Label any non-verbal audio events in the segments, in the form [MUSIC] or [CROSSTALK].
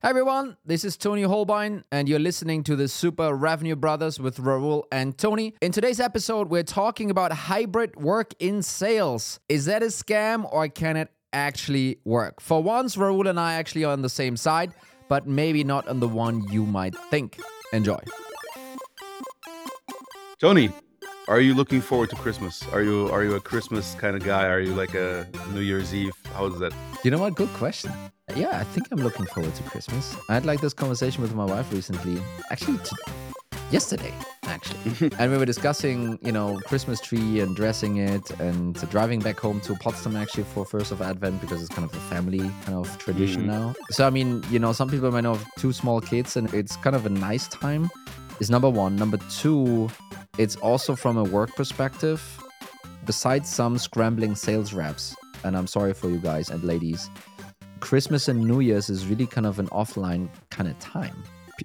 Hi everyone, this is Toni Hohlbein, and you're listening to the Super Revenue Brothers with Raul and Toni. In today's episode, we're talking about hybrid work in sales. Is that a scam or can it actually work? For once, Raul and I actually are on the same side, but maybe not on the one you might think. Enjoy. Toni, are you looking forward to Christmas? Are you are you a Christmas kind of guy? Are you like a New Year's Eve? How is that? You know what? Good question. Yeah, I think I'm looking forward to Christmas. I had like this conversation with my wife recently. Actually, t- yesterday, actually. [LAUGHS] and we were discussing, you know, Christmas tree and dressing it and driving back home to Potsdam actually for first of Advent because it's kind of a family kind of tradition Mhm. now. So, I mean, you know, some people might know of two small kids and it's kind of a nice time, is number one. Number two, it's also from a work perspective. Besides some scrambling sales reps, and I'm sorry for you guys and ladies, Christmas and New Year's is really kind of an offline kind of time.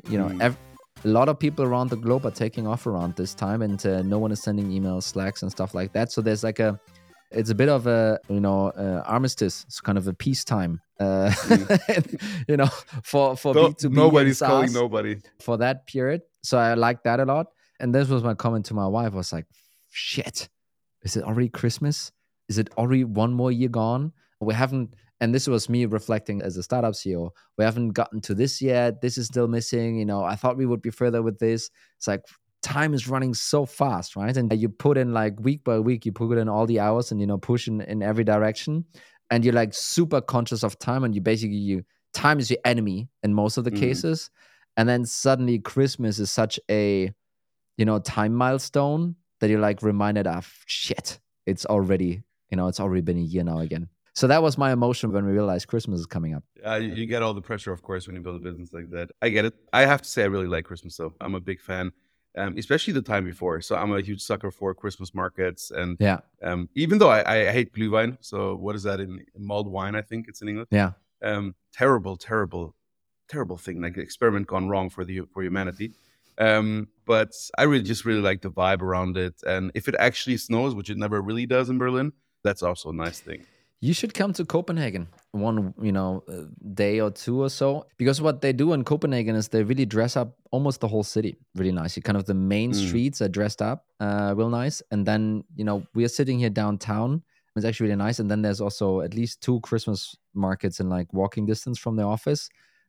You know, Mm. ev- a lot of people around the globe are taking off around this time, and uh, no one is sending emails, slacks, and stuff like that. So there's like a, it's a bit of a you know uh, armistice. It's kind of a peacetime. Uh, [LAUGHS] you know, for for B two B nobody's calling nobody. for that period. So I like that a lot. And this was my comment to my wife. I was like, shit, is it already Christmas? Is it already one more year gone? We haven't, and this was me reflecting as a startup CEO. We haven't gotten to this yet. This is still missing. You know, I thought we would be further with this. It's like time is running so fast, right? And you put in like week by week, you put in all the hours and, you know, push in, in every direction. And you're like super conscious of time. And you basically, you, time is your enemy in most of the Mhm. cases and then suddenly christmas is such a you know time milestone that you're like reminded of shit it's already you know it's already been a year now again so that was my emotion when we realized christmas is coming up Uh, you, you get all the pressure, of course, when you build a business like that. I get it. I have to say, I really like Christmas, though. I'm a big fan, um, especially the time before. So I'm a huge sucker for Christmas markets, and yeah um, even though I, I hate Glühwein, so what is that in mulled wine? I think it's in English. yeah um, terrible, terrible, terrible thing, like experiment gone wrong for the for humanity. Um, but I really just really like the vibe around it, and if it actually snows, which it never really does in Berlin, that's also a nice thing. you should come to copenhagen one you know uh, day or two or so. Because what they do in copenhagen is they really dress up almost the whole city really nicely kind of the main Mm. streets are dressed up uh real nice. And then you know we are sitting here downtown. It's actually really nice. And then there's also at least two christmas markets in like walking distance from the office.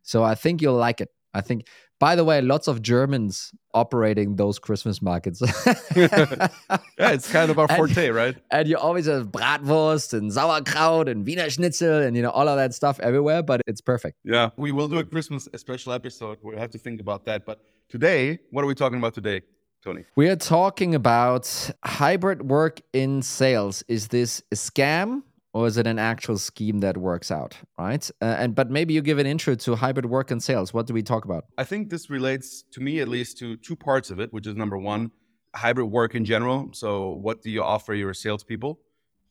So i think you'll like it i think by the way lots of germans operating those christmas markets [LAUGHS] Yeah, it's kind of our [LAUGHS] And- forte, right? and you always have bratwurst and sauerkraut and wiener schnitzel and you know all of that stuff everywhere but it's perfect Yeah, we will do a Christmas special episode. We'll have to think about that. But today, what are we talking about today, Toni? we are talking about hybrid work in sales is this a scam or is it an actual scheme that works out right uh, and but maybe you give an intro to hybrid work and sales what do we talk about I think this relates to me at least to two parts of it, which is number one, hybrid work in general. So, what do you offer your salespeople?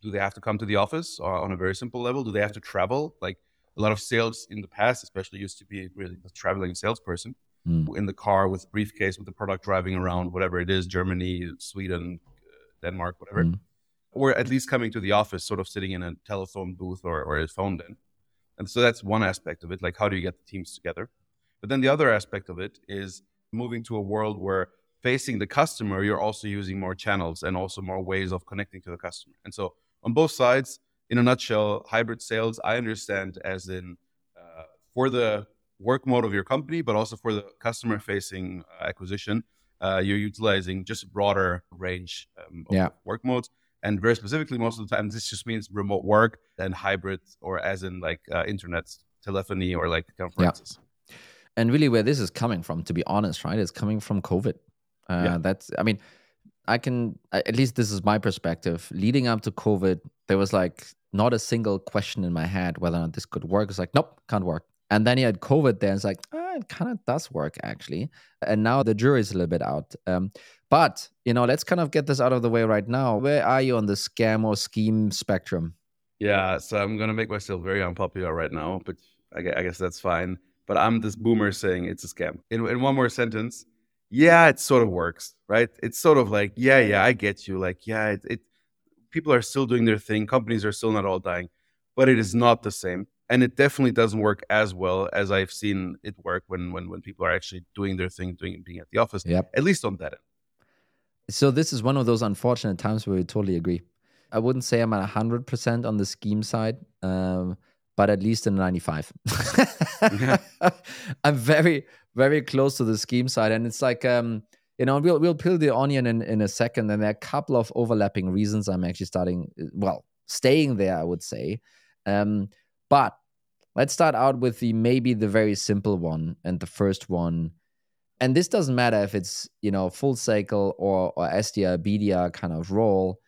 Do they have to come to the office or on a very simple level? Do they have to travel? Like a lot of sales in the past, especially used to be really a traveling salesperson Mm. in the car with a briefcase with the product driving around, whatever it is, Germany, Sweden, uh, Denmark, whatever. Mm. Or at least coming to the office, sort of sitting in a telephone booth or, or a phone then. And so that's one aspect of it. Like, how do you get the teams together? But then the other aspect of it is moving to a world where facing the customer, you're also using more channels and also more ways of connecting to the customer. And so on both sides, in a nutshell, hybrid sales, I understand as in uh, for the work mode of your company, but also for the customer facing acquisition, uh, you're utilizing just a broader range um, of Yeah. work modes. And very specifically, most of the time, this just means remote work and hybrid, or as in like uh, internet telephony or like conferences. Yeah. and really where this is coming from to be honest right it's coming from covid uh, Yeah. that's i mean i can at least this is my perspective leading up to covid there was like not a single question in my head whether or not this could work it's like nope can't work and then you had covid there it's like ah, it kind of does work actually and now the jury's a little bit out um, but you know let's kind of get this out of the way right now where are you on the scam or scheme spectrum Yeah, so I'm gonna make myself very unpopular right now, but I gue- I guess that's fine. But I'm this boomer saying it's a scam. In, in one more sentence, yeah, it sort of works, right? It's sort of like, yeah, yeah, I get you. Like, yeah, it, it people are still doing their thing. Companies are still not all dying, but it is not the same. And it definitely doesn't work as well as I've seen it work when when when people are actually doing their thing, doing being at the office. Yep. At least on that end. So this is one of those unfortunate times where we totally agree. I wouldn't say I'm at hundred percent on the scheme side, um, but at least in ninety-five. [LAUGHS] [LAUGHS] I'm very, very close to the scheme side, and it's like um, you know we'll we'll peel the onion in in a second, and there are a couple of overlapping reasons I'm actually starting well staying there. I would say, um, but let's start out with the maybe the very simple one and the first one. And this doesn't matter if it's you know full cycle or or SDR BDR kind of role.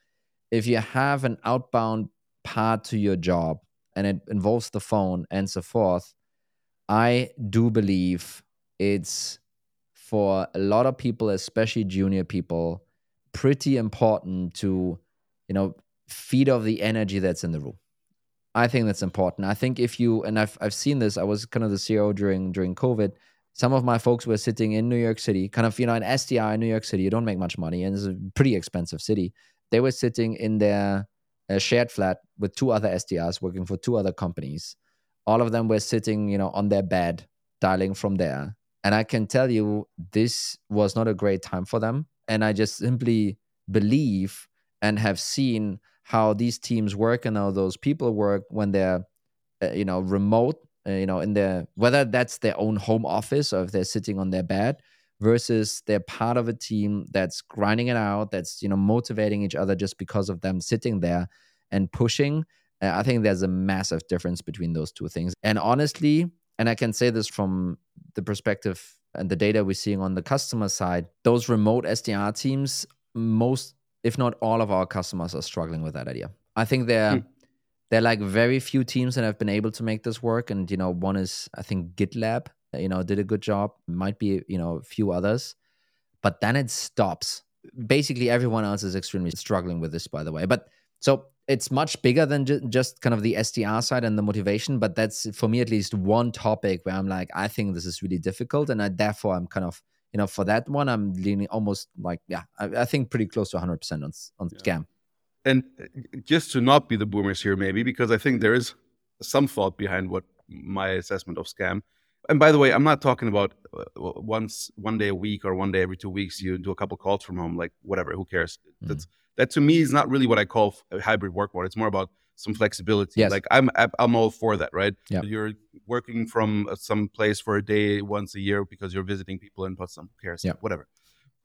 If you have an outbound part to your job and it involves the phone and so forth, I do believe it's for a lot of people, especially junior people, pretty important to, you know, feed off the energy that's in the room. I think that's important. I think if you and I've I've seen this. I was kind of the CEO during during COVID. Some of my folks were sitting in New York City, kind of you know, an SDR in New York City. You don't make much money, and it's a pretty expensive city. They were sitting in their shared flat with two other SDRs working for two other companies. All of them were sitting, you know, on their bed, dialing from there. And I can tell you, this was not a great time for them. And I just simply believe and have seen how these teams work and how those people work when they're, uh, you know, remote, uh, you know, in their whether that's their own home office or if they're sitting on their bed versus they're part of a team that's grinding it out, that's you know motivating each other just because of them sitting there and pushing. Uh, I think there's a massive difference between those two things. And honestly, and I can say this from the perspective and the data we're seeing on the customer side, those remote SDR teams, most, if not all of our customers are struggling with that idea. I think they're. Hmm. They're like very few teams that have been able to make this work, and you know, one is I think GitLab you know, did a good job. Might be, you know, a few others, but then it stops. Basically, everyone else is extremely struggling with this, by the way. But so it's much bigger than ju- just kind of the SDR side and the motivation. But that's for me at least one topic where I'm like, I think this is really difficult, and I, therefore I'm kind of, you know, for that one, I'm leaning almost like, yeah, I, I think pretty close to 100 percent on on yeah. scam. And uh, just to not be the boomers here, maybe because I think there is some thought behind what my assessment of scam and by the way, I'm not talking about uh, once one day a week or one day every two weeks you do a couple calls from home, like whatever. Who cares? Mm-hmm. That's that to me is not really what I call a hybrid work mode. It's more about some flexibility. Yes. Like I'm I'm all for that, right? Yeah. You're working from uh, some place for a day once a year because you're visiting people in Potsdam. Who cares? Yeah. Whatever.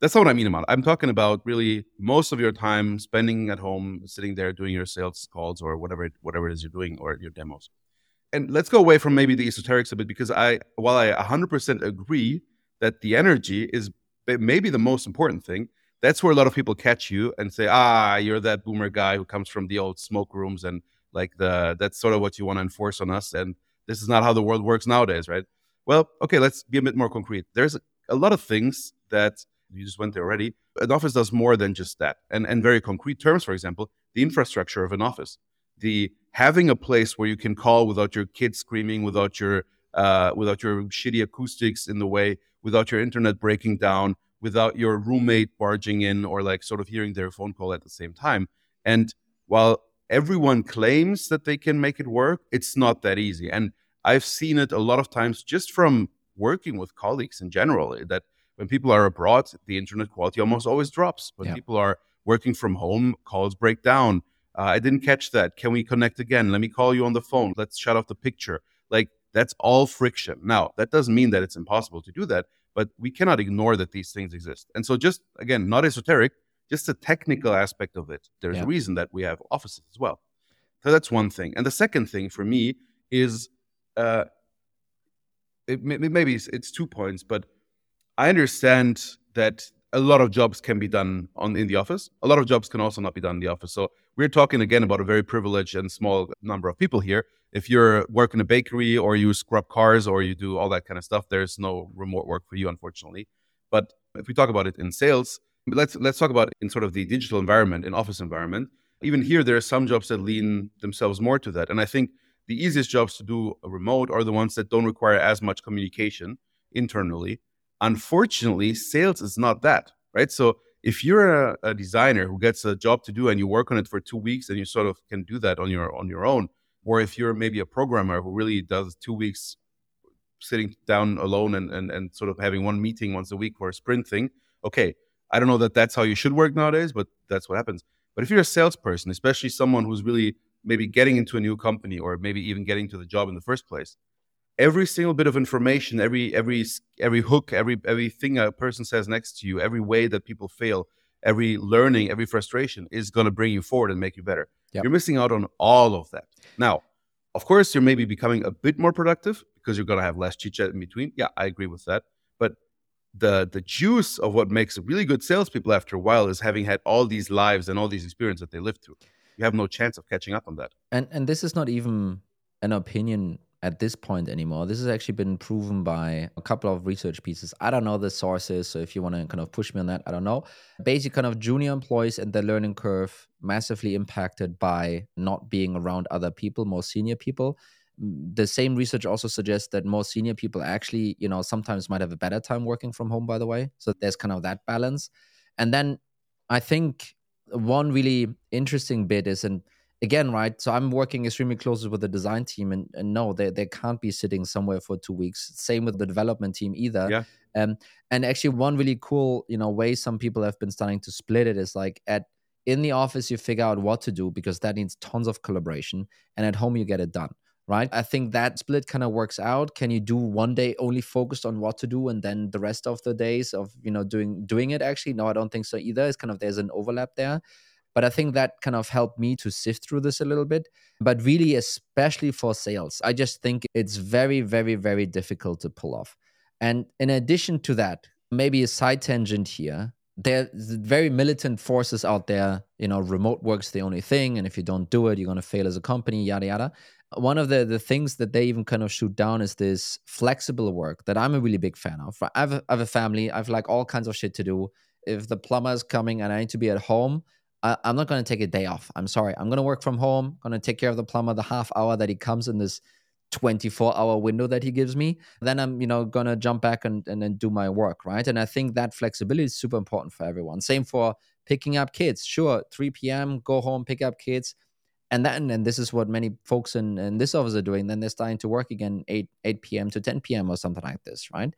That's not what I mean about. I'm talking about really most of your time spending at home, sitting there doing your sales calls or whatever whatever it is you're doing or your demos and let's go away from maybe the esoterics a bit because I, while I 100% agree that the energy is maybe the most important thing, that's where a lot of people catch you and say, ah, you're that boomer guy who comes from the old smoke rooms and like the that's sort of what you want to enforce on us. And this is not how the world works nowadays, right? Well, okay, let's be a bit more concrete. There's a, a lot of things that you just went there already. An office does more than just that. And and very concrete terms, for example, the infrastructure of an office the having a place where you can call without your kids screaming, without your uh, without your shitty acoustics in the way, without your internet breaking down, without your roommate barging in or like sort of hearing their phone call at the same time. And while everyone claims that they can make it work, it's not that easy. And I've seen it a lot of times just from working with colleagues in general that when people are abroad, the internet quality almost always drops. When yeah. people are working from home, calls break down. Uh, I didn't catch that. Can we connect again? Let me call you on the phone. Let's shut off the picture. Like that's all friction. Now, that doesn't mean that it's impossible to do that, but we cannot ignore that these things exist. And so, just again, not esoteric, just the technical aspect of it. There's yeah. a reason that we have offices as well. So that's one thing. And the second thing for me is uh, it, maybe it's, it's two points, but I understand that a lot of jobs can be done on in the office. A lot of jobs can also not be done in the office. So we're talking again about a very privileged and small number of people here. If you're working a bakery or you scrub cars or you do all that kind of stuff, there's no remote work for you, unfortunately. But if we talk about it in sales, let's let's talk about in sort of the digital environment, in office environment. Even here, there are some jobs that lean themselves more to that. And I think the easiest jobs to do remote are the ones that don't require as much communication internally. Unfortunately, sales is not that, right? So if you're a, a, designer who gets a job to do and you work on it for two weeks and you sort of can do that on your on your own or if you're maybe a programmer who really does two weeks sitting down alone and, and, and sort of having one meeting once a week for a sprint thing, okay, I don't know that that's how you should work nowadays, but that's what happens. But if you're a salesperson, especially someone who's really maybe getting into a new company or maybe even getting to the job in the first place, every single bit of information, every every every hook, every everything a person says next to you, every way that people fail, every learning, every frustration is going to bring you forward and make you better. Yep. You're missing out on all of that. Now, of course, you're maybe becoming a bit more productive because you're going to have less chit chat in between. Yeah, I agree with that. But the the juice of what makes really good salespeople after a while is having had all these lives and all these experiences that they lived through. You have no chance of catching up on that. And and this is not even an opinion at this point anymore. This has actually been proven by a couple of research pieces. I don't know the sources, so if you want to kind of push me on that, I don't know. Basically, kind of junior employees and their learning curve massively impacted by not being around other people, more senior people. The same research also suggests that more senior people actually, you know, sometimes might have a better time working from home, by the way. So there's kind of that balance. And then I think one really interesting bit is, and again, right? So I'm working extremely closely with the design team, and, and no, they, they can't be sitting somewhere for two weeks. Same with the development team either. Yeah. Um, and actually, one really cool, you know, way some people have been starting to split it is like at in the office you figure out what to do because that needs tons of collaboration, and at home you get it done. Right. I think that split kind of works out. Can you do one day only focused on what to do, and then the rest of the days of you know doing doing it? Actually, no, I don't think so either. It's kind of there's an overlap there. But I think that kind of helped me to sift through this a little bit. But really, especially for sales, I just think it's very, very, very difficult to pull off. And in addition to that, maybe a side tangent here. There's very militant forces out there, you know, remote work's the only thing. And if you don't do it, you're going to fail as a company, yada, yada. One of the, the things that they even kind of shoot down is this flexible work that I'm a really big fan of. I have, a, family, I have like all kinds of shit to do. If the plumber is coming and I need to be at home, I, am not going to take a day off. I'm sorry. I'm going to work from home. going to take care of the plumber the half hour that he comes in this 24 hour window that he gives me. Then I'm, you know, going to jump back and, and then do my work. Right. And I think that flexibility is super important for everyone. Same for picking up kids. Sure. 3 p.m., go home, pick up kids. And then, and this is what many folks in, in this office are doing, then they're starting to work again 8, 8 p.m. to 10 p.m. or something like this. Right.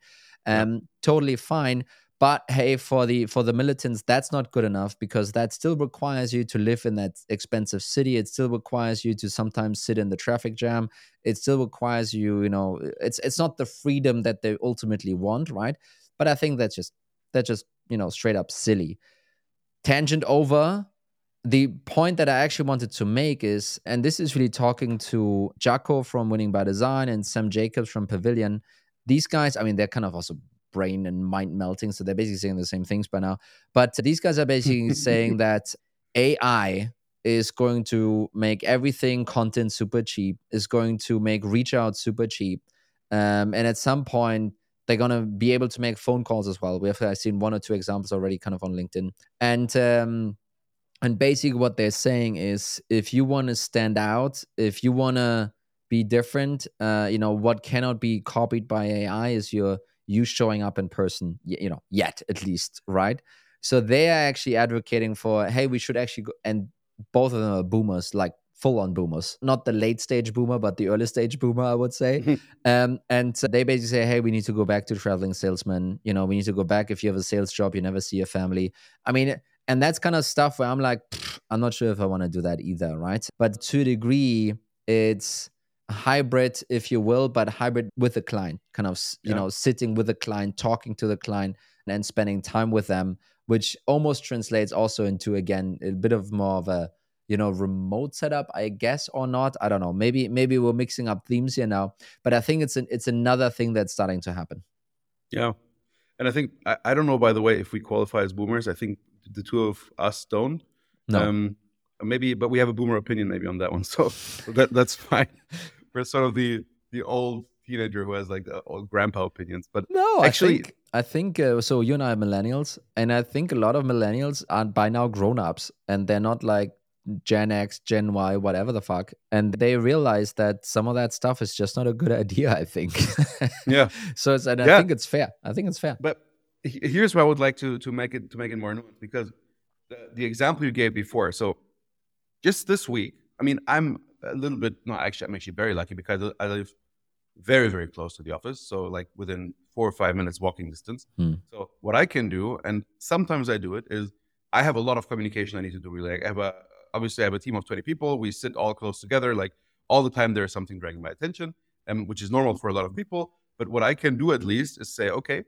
Um. Totally fine but hey for the for the militants that's not good enough because that still requires you to live in that expensive city. It still requires you to sometimes sit in the traffic jam. It still requires you you know it's it's not the freedom that they ultimately want right? But i think that's just that's just you know straight up silly. Tangent over the point that I actually wanted to make is, and this is really talking to Jacco from Winning by Design and Sam Jacobs from Pavilion. These guys, I mean, they're kind of also brain and mind melting. So they're basically saying the same things by now. But these guys are basically [LAUGHS] saying that AI is going to make everything content super cheap, is going to make reach out super cheap. Um, and at some point, they're going to be able to make phone calls as well. We have I've seen one or two examples already kind of on LinkedIn. And um, and basically what they're saying is if you want to stand out, if you want to be different, uh, you know, what cannot be copied by AI is your you showing up in person, you know, yet at least, right? So they are actually advocating for, hey, we should actually go, and both of them are boomers, like full on boomers, not the late stage boomer, but the early stage boomer, I would say. [LAUGHS] um, and they basically say, hey, we need to go back to traveling salesman. You know, we need to go back. If you have a sales job, you never see your family. I mean, and that's kind of stuff where I'm like, I'm not sure if I want to do that either, right? But to a degree, it's hybrid, if you will, but hybrid with the client, kind of, you yeah. know, sitting with the client, talking to the client, and then spending time with them, which almost translates also into, again, a bit of more of a, you know, remote setup, I guess, or not. I don't know. Maybe, maybe we're mixing up themes here now, but I think it's an, it's another thing that's starting to happen. Yeah. And I think, I, I don't know, by the way, if we qualify as boomers, I think the two of us don't. No. Um, maybe, but we have a boomer opinion maybe on that one, [LAUGHS] so that that's fine. We're sort of the the old teenager who has like the old grandpa opinions. But no, actually, I think, I think uh, so. You and I are millennials, and I think a lot of millennials are by now grown ups, and they're not like Gen X, Gen Y, whatever the fuck. And they realize that some of that stuff is just not a good [LAUGHS] idea, I think. yeah. [LAUGHS] So it's, and I think it's fair. I think it's fair. But here's what I would like to to make it to make it more nuanced because the, the example you gave before. So just this week, I mean, I'm a little bit. No, actually, I'm actually very lucky because I live very, very close to the office. So like within four or five minutes walking distance. Hmm. So what I can do, and sometimes I do it, is I have a lot of communication I need to do. Really, like I have a obviously I have a team of 20 people. We sit all close together. Like all the time, there's something dragging my attention, and which is normal for a lot of people. But what I can do at least is say, okay,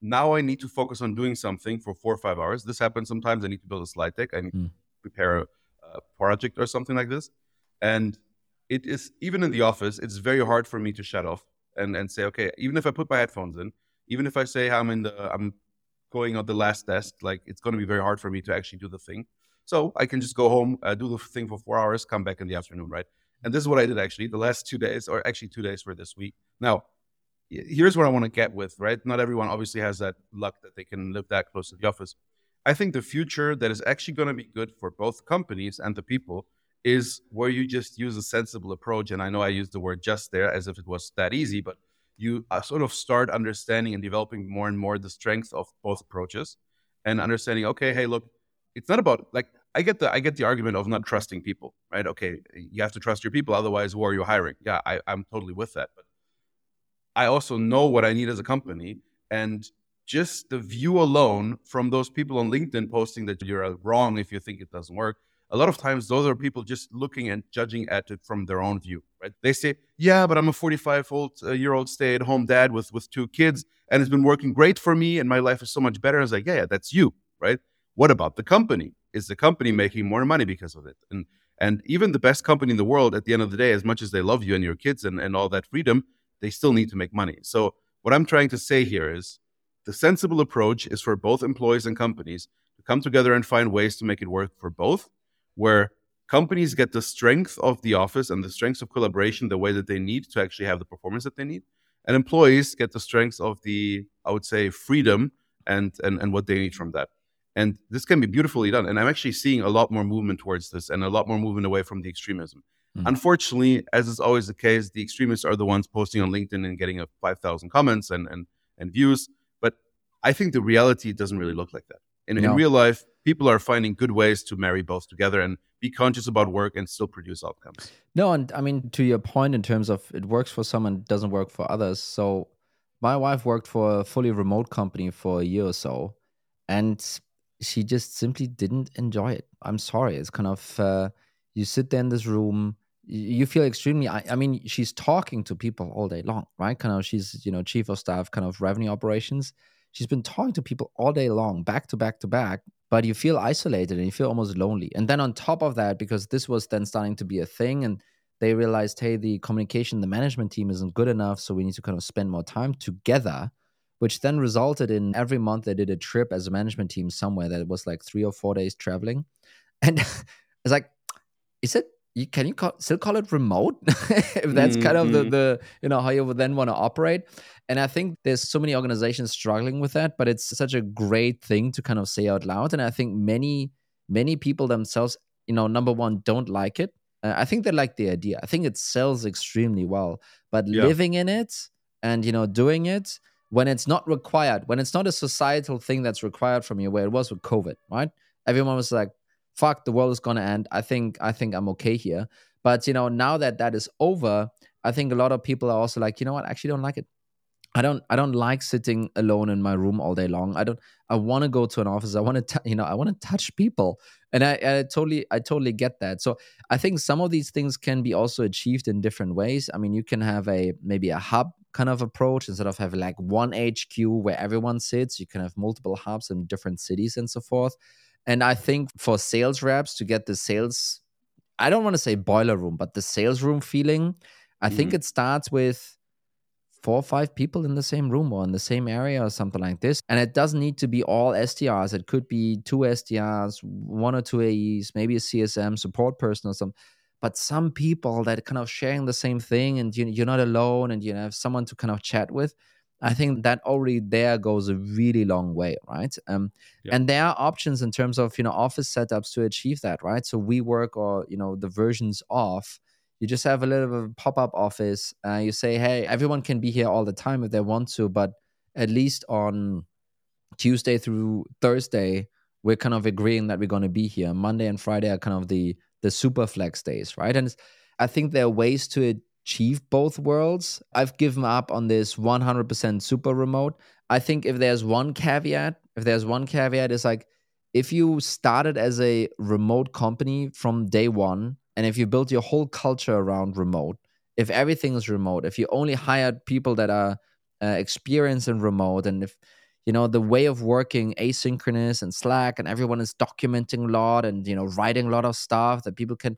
now I need to focus on doing something for four or five hours. This happens sometimes. I need to build a slide deck. I need Hmm. to prepare project or something like this, and it is even in the office. It's very hard for me to shut off and and say, okay, even if I put my headphones in, even if I say I'm in the I'm going on the last desk, like it's going to be very hard for me to actually do the thing. So I can just go home, uh, do the thing for four hours, come back in the afternoon, right? And this is what I did actually the last two days, or actually two days for this week. Now, here's what I want to get with, right? Not everyone obviously has that luck that they can live that close to the office. I think the future that is actually going to be good for both companies and the people is where you just use a sensible approach. And I know I used the word just there as if it was that easy, but you uh, sort of start understanding and developing more and more the strength of both approaches and understanding, okay, hey, look, it's not about like I get the I get the argument of not trusting people, right? Okay, you have to trust your people, otherwise, who are you hiring? Yeah, I, I'm totally with that. But I also know what I need as a company, and just the view alone from those people on LinkedIn posting that you're wrong if you think it doesn't work. A lot of times, those are people just looking and judging at it from their own view, right? They say, "Yeah, but I'm a 45 old uh, year old stay at home dad with with two kids, and it's been working great for me, and my life is so much better." I was like, "Yeah, yeah, that's you, right? What about the company? Is the company making more money because of it?" And and even the best company in the world, at the end of the day, as much as they love you and your kids and, and all that freedom, they still need to make money. So what I'm trying to say here is the sensible approach is for both employees and companies to come together and find ways to make it work for both, where companies get the strength of the office and the strengths of collaboration the way that they need to actually have the performance that they need. And employees get the strengths of the, I would say, freedom and and, and what they need from that. And this can be beautifully done. And I'm actually seeing a lot more movement towards this and a lot more movement away from the extremism. Mm. Unfortunately, as is always the case, the extremists are the ones posting on LinkedIn and getting a 5,000 comments and, and, and views. I think the reality doesn't really look like that. In, in real life, people are finding good ways to marry both together and be conscious about work and still produce outcomes. No, and I mean to your point in terms of it works for some and doesn't work for others. So my wife worked for a fully remote company for a year or so, and she just simply didn't enjoy it. I'm sorry. It's kind of uh, you sit there in this room, you feel extremely. I, I mean, she's talking to people all day long, right? Kind of, she's you know chief of staff, kind of revenue operations. She's been talking to people all day long, back to back to back, but you feel isolated and you feel almost lonely. And then on top of that, because this was then starting to be a thing, and they realized, hey, the communication, the management team isn't good enough, so we need to kind of spend more time together. Which then resulted in every month they did a trip as a management team somewhere that was like three or four days traveling, and [LAUGHS] it's like, is it? You, can you call, still call it remote? [LAUGHS] if that's kind of the Mhm. the you know how you would then want to operate. And I think there's so many organizations struggling with that, but it's such a great thing to kind of say out loud. And I think many many people themselves, you know, number one, don't like it. Uh, I think they like the idea. I think it sells extremely well, but Yeah. living in it and you know doing it when it's not required, when it's not a societal thing that's required from you, where it was with COVID, right? Everyone was like, "Fuck, the world is gonna end." I think I think I'm okay here. But you know, now that that is over, I think a lot of people are also like, you know what? I actually don't like it. I don't I don't like sitting alone in my room all day long. I don't I want to go to an office. I want to you know, I want to touch people. And I, I totally I totally get that. So I think some of these things can be also achieved in different ways. I mean, you can have a maybe a hub kind of approach instead of having like one HQ where everyone sits. You can have multiple hubs in different cities and so forth. And I think for sales reps to get the sales, I don't want to say boiler room, but the sales room feeling, I think mm-hmm. it starts with four or five people in the same room or in the same area or something like this. And it doesn't need to be all SDRs. It could be two SDRs, one or two AEs, maybe a CSM support person or something. But some people that kind of sharing the same thing and you, you're not alone and you have someone to kind of chat with. I think that already there goes a really long way, right? Um, Yeah. And there are options in terms of you know office setups to achieve that, right? So we work or you know the versions of you just have a little bit of a pop-up office uh, you say hey everyone can be here all the time if they want to but at least on tuesday through thursday we're kind of agreeing that we're going to be here monday and friday are kind of the the super flex days right and it's, I think there are ways to achieve both worlds. I've given up on this 100% super remote. I think if there's one caveat, if there's one caveat, is like if you started as a remote company from day one, and if you built your whole culture around remote, if everything is remote, if you only hired people that are uh, experienced in remote, and if you know the way of working asynchronous and Slack, and everyone is documenting a lot and you know writing a lot of stuff that people can,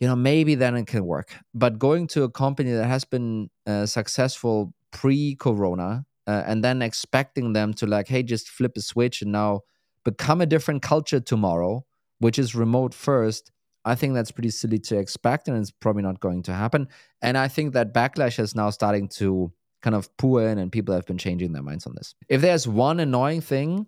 you know, maybe then it can work. But going to a company that has been uh, successful pre-corona, uh, and then expecting them to like, hey, just flip a switch and now become a different culture tomorrow, which is remote first I think that's pretty silly to expect, and it's probably not going to happen. And I think that backlash is now starting to kind of pour in, and people have been changing their minds on this. If there's one annoying thing,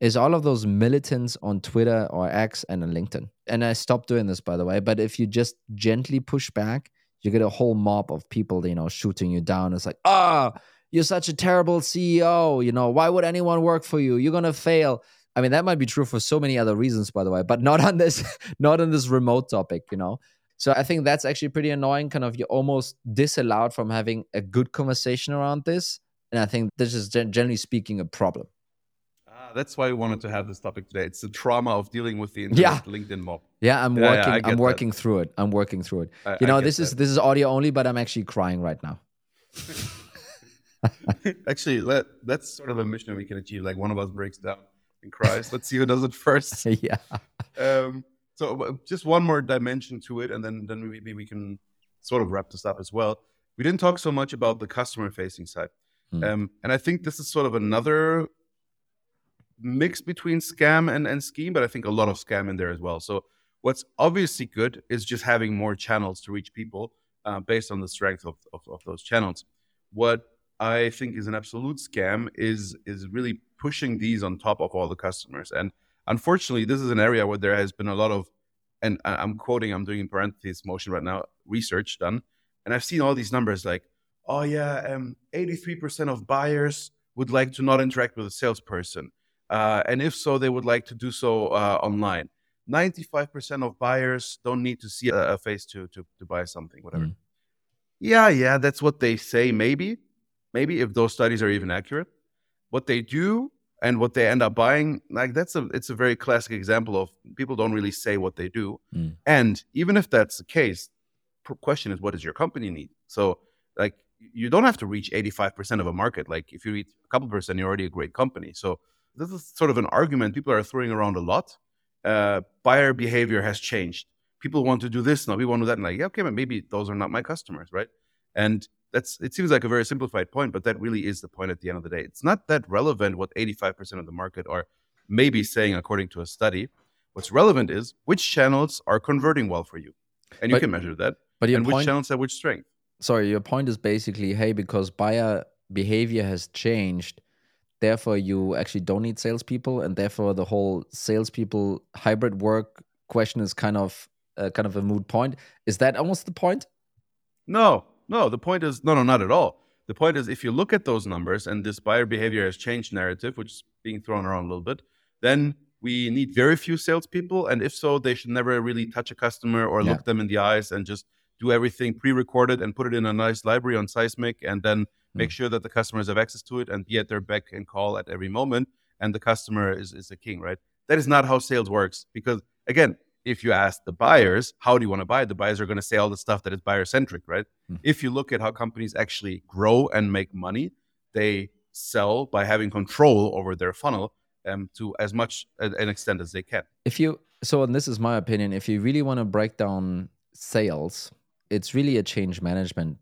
is all of those militants on Twitter or X and on LinkedIn. And I stopped doing this, by the way. But if you just gently push back, you get a whole mob of people, you know, shooting you down. It's like, ah, oh, you're such a terrible CEO. You know, why would anyone work for you? You're gonna fail. I mean, that might be true for so many other reasons, by the way, but [LAUGHS] not on this, [LAUGHS] not on this remote topic, you know. So I think that's actually pretty annoying. Kind of, you're almost disallowed from having a good conversation around this, and I think this is generally speaking a problem. That's why we wanted to have this topic today. It's the trauma of dealing with the internet, yeah. LinkedIn mob. Yeah, I'm yeah, working. Yeah, I'm working that. through it. I'm working through it. I, you know, this that. is this is audio only, but I'm actually crying right now. [LAUGHS] actually, let, that's sort of a mission we can achieve. Like one of us breaks down and cries. Let's see who does it first. [LAUGHS] yeah. Um, so uh, just one more dimension to it, and then then maybe we can sort of wrap this up as well. We didn't talk so much about the customer facing side, mm. um, and I think this is sort of another mix between scam and, and scheme, but I think a lot of scam in there as well. So what's obviously good is just having more channels to reach people uh, based on the strength of, of, of those channels. What I think is an absolute scam is is really pushing these on top of all the customers. And unfortunately, this is an area where there has been a lot of, and I'm quoting, I'm doing in parentheses motion right now, research done, and I've seen all these numbers like, oh yeah, um, 83% of buyers would like to not interact with a salesperson, uh, and if so, they would like to do so uh, online. 95% of buyers don't need to see a, a face to, to to buy something, whatever. Mm. Yeah, yeah, that's what they say. Maybe, maybe if those studies are even accurate what they do and what they end up buying like that's a it's a very classic example of people don't really say what they do mm. and even if that's the case question is what does your company need so like you don't have to reach 85% of a market like if you reach a couple percent you're already a great company so this is sort of an argument people are throwing around a lot uh, buyer behavior has changed people want to do this now we want to do that and like yeah, okay but maybe those are not my customers right and that's it seems like a very simplified point, but that really is the point at the end of the day. It's not that relevant what 85% of the market are maybe saying according to a study. What's relevant is which channels are converting well for you. And you but, can measure that. But and point, which channels have which strength. Sorry, your point is basically, hey, because buyer behavior has changed, therefore you actually don't need salespeople, and therefore the whole salespeople hybrid work question is kind of uh, kind of a moot point. Is that almost the point? No, no, the point is no, no, not at all. The point is if you look at those numbers and this buyer behavior has changed narrative, which is being thrown around a little bit, then we need very few salespeople. And if so, they should never really touch a customer or yeah. look them in the eyes and just do everything pre-recorded and put it in a nice library on Seismic and then. Make sure that the customers have access to it and be at their beck and call at every moment. And the customer is, is the king, right? That is not how sales works. Because again, if you ask the buyers, how do you want to buy it? The buyers are going to say all the stuff that is buyer centric, right? Mm. If you look at how companies actually grow and make money, they sell by having control over their funnel um, to as much an extent as they can. If you so, and this is my opinion, if you really want to break down sales, it's really a change management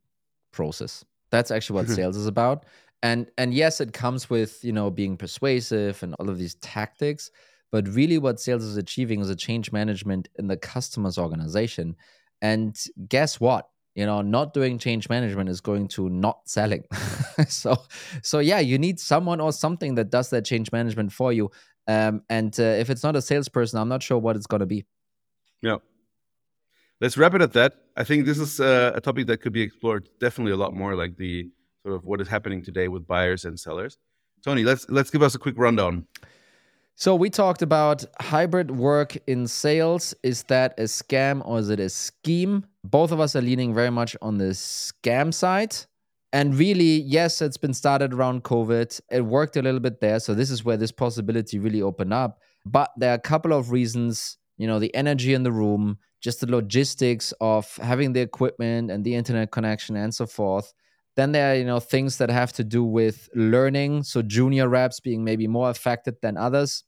process. That's actually what sales is about. And and yes, it comes with you know being persuasive and all of these tactics but really, what sales is achieving is a change management in the customer's organization. And guess what? You know, not doing change management is going to not selling. [LAUGHS] so, so yeah, you need someone or something that does that change management for you. Um, and uh, if it's not a salesperson, I'm not sure what it's going to be. Yeah. Let's wrap it at that. I think this is uh, a topic that could be explored definitely a lot more, like the sort of what is happening today with buyers and sellers. Toni, let's let's give us a quick rundown. So we talked about hybrid work in sales. Is that a scam or is it a scheme? Both of us are leaning very much on the scam side. And really, yes, it's been started around COVID. It worked a little bit there. So this is where this possibility really opened up. But there are a couple of reasons, you know, the energy in the room, just the logistics of having the equipment and the internet connection and so forth. Then there are, you know, things that have to do with learning. So junior reps being maybe more affected than others.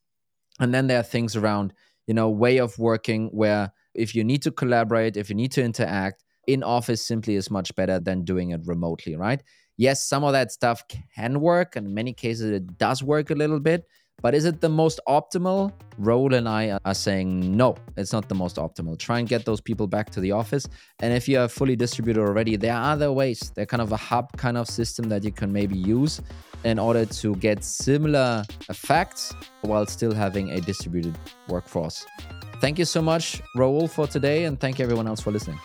And then there are things around, you know, way of working where if you need to collaborate, if you need to interact, in office simply is much better than doing it remotely, right? Yes, some of that stuff can work, and in many cases it does work a little bit. But is it the most optimal? Raul and I are saying no, it's not the most optimal. Try and get those people back to the office. And if you are fully distributed already, there are other ways. They're kind of a hub kind of system that you can maybe use in order to get similar effects while still having a distributed workforce. Thank you so much, Raul, for today, and thank you everyone else for listening.